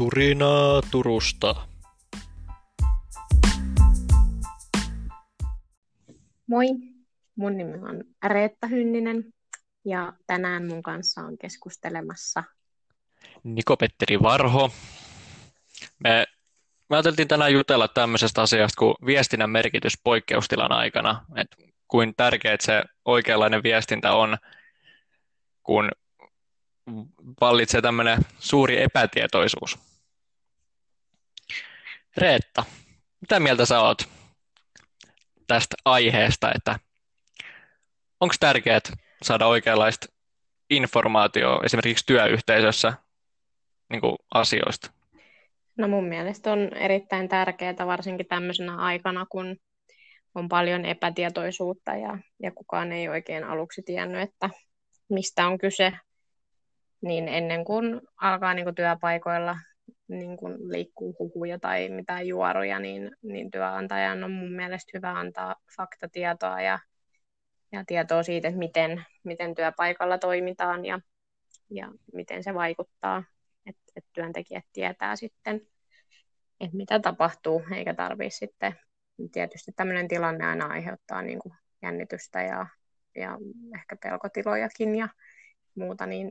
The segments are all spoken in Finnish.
Turinaa Turusta. Moi, mun nimi on Reetta Hynninen ja tänään mun kanssa on keskustelemassa Niko-Petteri Varho. Me, me ajateltiin tänään jutella tämmöisestä asiasta kuin viestinnän merkitys poikkeustilan aikana. Et kuin tärkeää se oikeanlainen viestintä on, kun vallitsee tämmöinen suuri epätietoisuus. Reetta, mitä mieltä sä oot tästä aiheesta, että onko tärkeää saada oikeanlaista informaatiota esimerkiksi työyhteisössä niin kuin asioista? No mun mielestä on erittäin tärkeää varsinkin tämmöisenä aikana, kun on paljon epätietoisuutta ja, ja kukaan ei oikein aluksi tiennyt, että mistä on kyse, niin ennen kuin alkaa niin kuin työpaikoilla niin kuin liikkuu huhuja tai mitään juoruja, niin, niin työnantajan on mun mielestä hyvä antaa faktatietoa ja, ja tietoa siitä, että miten, miten työpaikalla toimitaan ja, ja miten se vaikuttaa, että, että työntekijät tietää sitten, että mitä tapahtuu, eikä tarvitse sitten, tietysti tämmöinen tilanne aina aiheuttaa niin kuin jännitystä ja, ja ehkä pelkotilojakin ja muuta, niin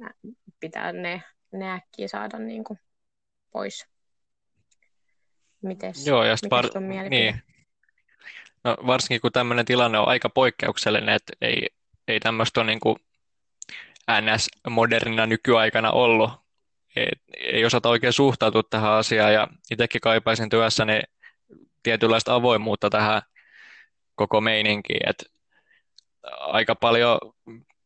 pitää ne, ne äkkiä saada niin kuin pois. Mites, Joo, ja mites var... niin. no, varsinkin kun tämmöinen tilanne on aika poikkeuksellinen, että ei, ei tämmöistä ole niin kuin NS-modernina nykyaikana ollut. Ei, ei osata oikein suhtautua tähän asiaan ja itsekin kaipaisin työssäni tietynlaista avoimuutta tähän koko meininkiin. Et aika paljon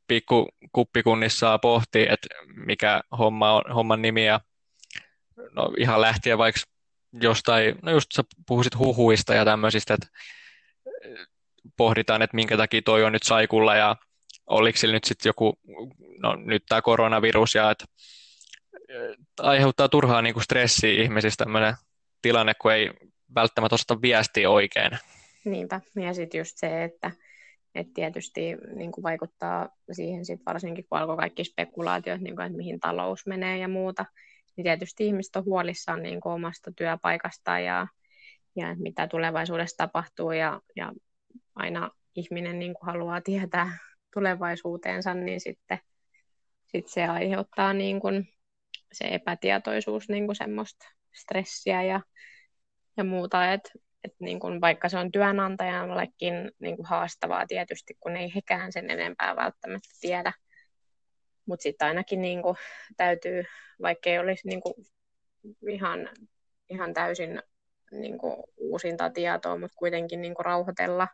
pikku kuppikunnissa pohtii, että mikä homma on, homman nimi ja no ihan lähtien vaikka jostain, no just sä puhuisit huhuista ja tämmöisistä, että pohditaan, että minkä takia toi on nyt saikulla ja oliko sillä nyt sitten joku, no nyt tämä koronavirus ja että aiheuttaa turhaa niinku stressiä ihmisissä tämmöinen tilanne, kun ei välttämättä osata viestiä oikein. Niinpä, ja sitten just se, että et tietysti niin vaikuttaa siihen sit varsinkin, kun alkoi kaikki spekulaatiot, niin kuin, että mihin talous menee ja muuta, niin tietysti ihmiset on huolissaan niin kuin omasta työpaikasta ja, ja mitä tulevaisuudessa tapahtuu ja, ja aina ihminen niin kuin haluaa tietää tulevaisuuteensa, niin sitten sit se aiheuttaa niin kuin se epätietoisuus niin kuin semmoista stressiä ja, ja muuta, että et niin kuin vaikka se on työnantajallekin niin kuin haastavaa tietysti, kun ei hekään sen enempää välttämättä tiedä, mutta sitten ainakin niin kuin täytyy, vaikka ei olisi niin kuin ihan, ihan täysin niin kuin uusinta tietoa, mutta kuitenkin niin kuin rauhoitella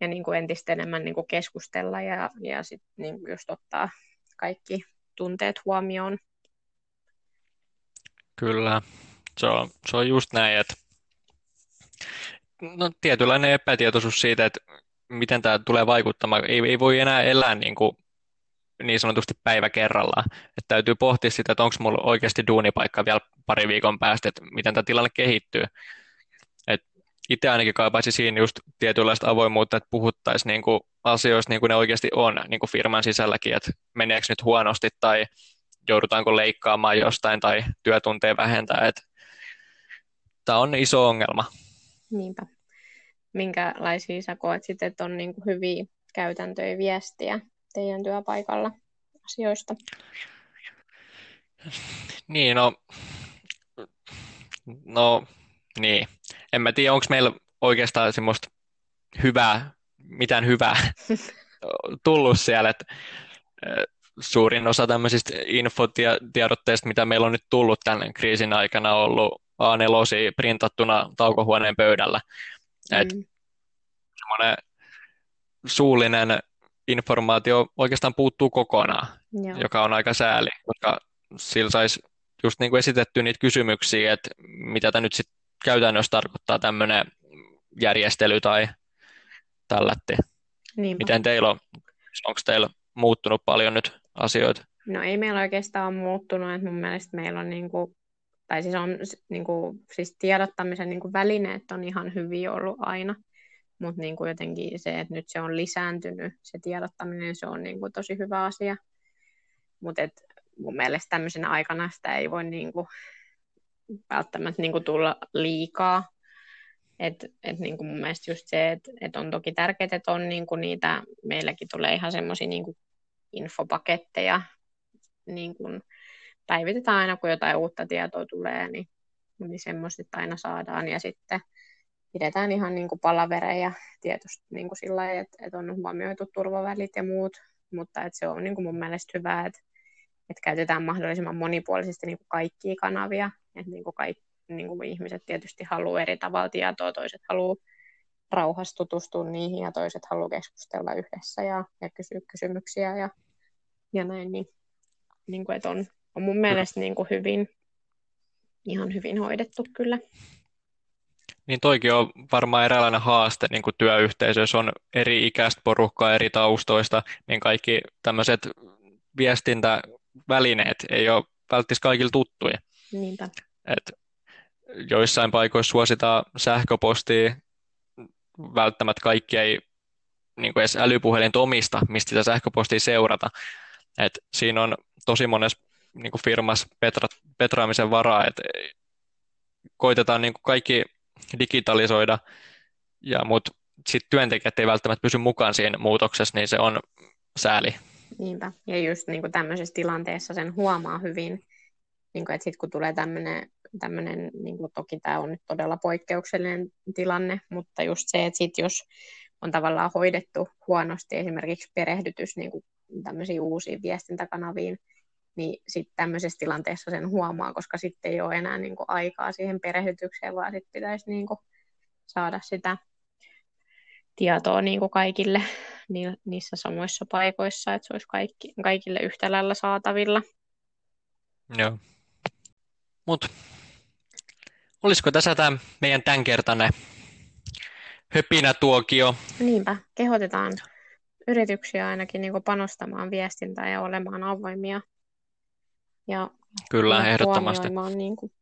ja niin kuin entistä enemmän niin kuin keskustella ja, ja sitten niin just ottaa kaikki tunteet huomioon. Kyllä, se on, se on just näin, että no, tietynlainen epätietoisuus siitä, että miten tämä tulee vaikuttamaan. Ei, ei voi enää elää niin kuin niin sanotusti päivä kerrallaan. Että täytyy pohtia sitä, että onko mulla oikeasti duunipaikka vielä pari viikon päästä, että miten tämä tilanne kehittyy. Itse ainakin kaipaisin siinä just tietynlaista avoimuutta, että puhuttaisiin niin kuin asioista niin kuin ne oikeasti on niin kuin firman sisälläkin, että meneekö nyt huonosti tai joudutaanko leikkaamaan jostain tai työtunteja vähentää. Tämä on iso ongelma. Niinpä. Minkälaisia sä koet sitten, että on niin kuin hyviä käytäntöjä viestiä teidän työpaikalla asioista? Niin, no, no niin. En mä tiedä, onko meillä oikeastaan semmoista hyvää, mitään hyvää tullut siellä, että suurin osa tämmöisistä infotiedotteista, mitä meillä on nyt tullut tämän kriisin aikana, on ollut A4 printattuna taukohuoneen pöydällä. Mm. Et semmoinen suullinen informaatio oikeastaan puuttuu kokonaan, Joo. joka on aika sääli, koska sillä saisi just niin kuin esitetty niitä kysymyksiä, että mitä tämä nyt sitten käytännössä tarkoittaa tämmöinen järjestely tai tällätti. Niinpä. Miten teillä on, onko teillä muuttunut paljon nyt asioita? No ei meillä oikeastaan ole muuttunut, että mun mielestä meillä on niin kuin, tai siis on niin kuin, siis tiedottamisen niin kuin välineet on ihan hyviä ollut aina mutta niin kuin jotenkin se, että nyt se on lisääntynyt, se tiedottaminen, se on niin kuin tosi hyvä asia. Mutta mun mielestä tämmöisenä aikana sitä ei voi niin kuin välttämättä niin kuin tulla liikaa. Et, et niin kuin mun mielestä just se, että et on toki tärkeää, että on niin kuin niitä, meilläkin tulee ihan semmoisia niin infopaketteja, niin kuin päivitetään aina, kun jotain uutta tietoa tulee, niin, niin semmoista aina saadaan. Ja sitten pidetään ihan niin kuin palavereja tietysti niin kuin sillä lailla, että, että on huomioitu turvavälit ja muut, mutta että se on niin kuin mun mielestä hyvä, että, että käytetään mahdollisimman monipuolisesti niin kuin kaikkia kanavia, että niin kuin kaikki niin kuin ihmiset tietysti haluaa eri tavalla tietoa, toiset haluaa rauhassa tutustua niihin ja toiset haluaa keskustella yhdessä ja, ja kysyä kysymyksiä ja, ja näin, niin, niin kuin, että on, on mun mielestä niin kuin hyvin, ihan hyvin hoidettu kyllä. Niin toikin on varmaan eräänlainen haaste niin kuin työyhteisö, jos on eri ikäistä porukkaa eri taustoista, niin kaikki tämmöiset viestintävälineet ei ole välttämättä kaikille tuttuja. Niinpä. Et joissain paikoissa suositaan sähköpostia, välttämättä kaikki ei niin kuin edes älypuhelinta omista, mistä sitä sähköpostia seurata. Et siinä on tosi monessa niin kuin firmassa petra, petraamisen varaa, että koitetaan niin kuin kaikki digitalisoida, ja, mutta sitten työntekijät ei välttämättä pysy mukaan siinä muutoksessa, niin se on sääli. Niinpä, ja just niin kuin tämmöisessä tilanteessa sen huomaa hyvin, niin kuin, että sitten kun tulee tämmöinen, tämmöinen niin kuin toki tämä on nyt todella poikkeuksellinen tilanne, mutta just se, että sit jos on tavallaan hoidettu huonosti esimerkiksi perehdytys niin kuin tämmöisiin uusiin viestintäkanaviin, niin sitten tämmöisessä tilanteessa sen huomaa, koska sitten ei ole enää niin kuin aikaa siihen perehdytykseen, vaan sitten pitäisi niin kuin saada sitä tietoa niin kuin kaikille niissä samoissa paikoissa, että se olisi kaikki, kaikille yhtä lailla saatavilla. Joo. Mutta olisiko tässä tämä meidän tämänkertainen höpinätuokio? Niinpä, kehotetaan yrityksiä ainakin niin panostamaan viestintään ja olemaan avoimia ja Kyllä, ehdottomasti. Niin kuin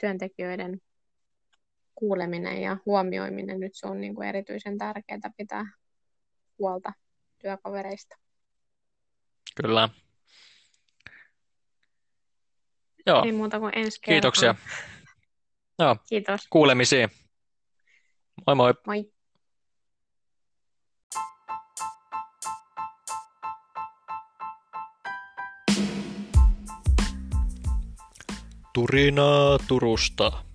työntekijöiden kuuleminen ja huomioiminen nyt se on niin kuin erityisen tärkeää pitää huolta työkavereista. Kyllä. Joo. Ei muuta kuin ensi Kiitoksia. Joo. Kiitos. Kuulemisiin. Moi moi. Moi. Turinaa Turusta.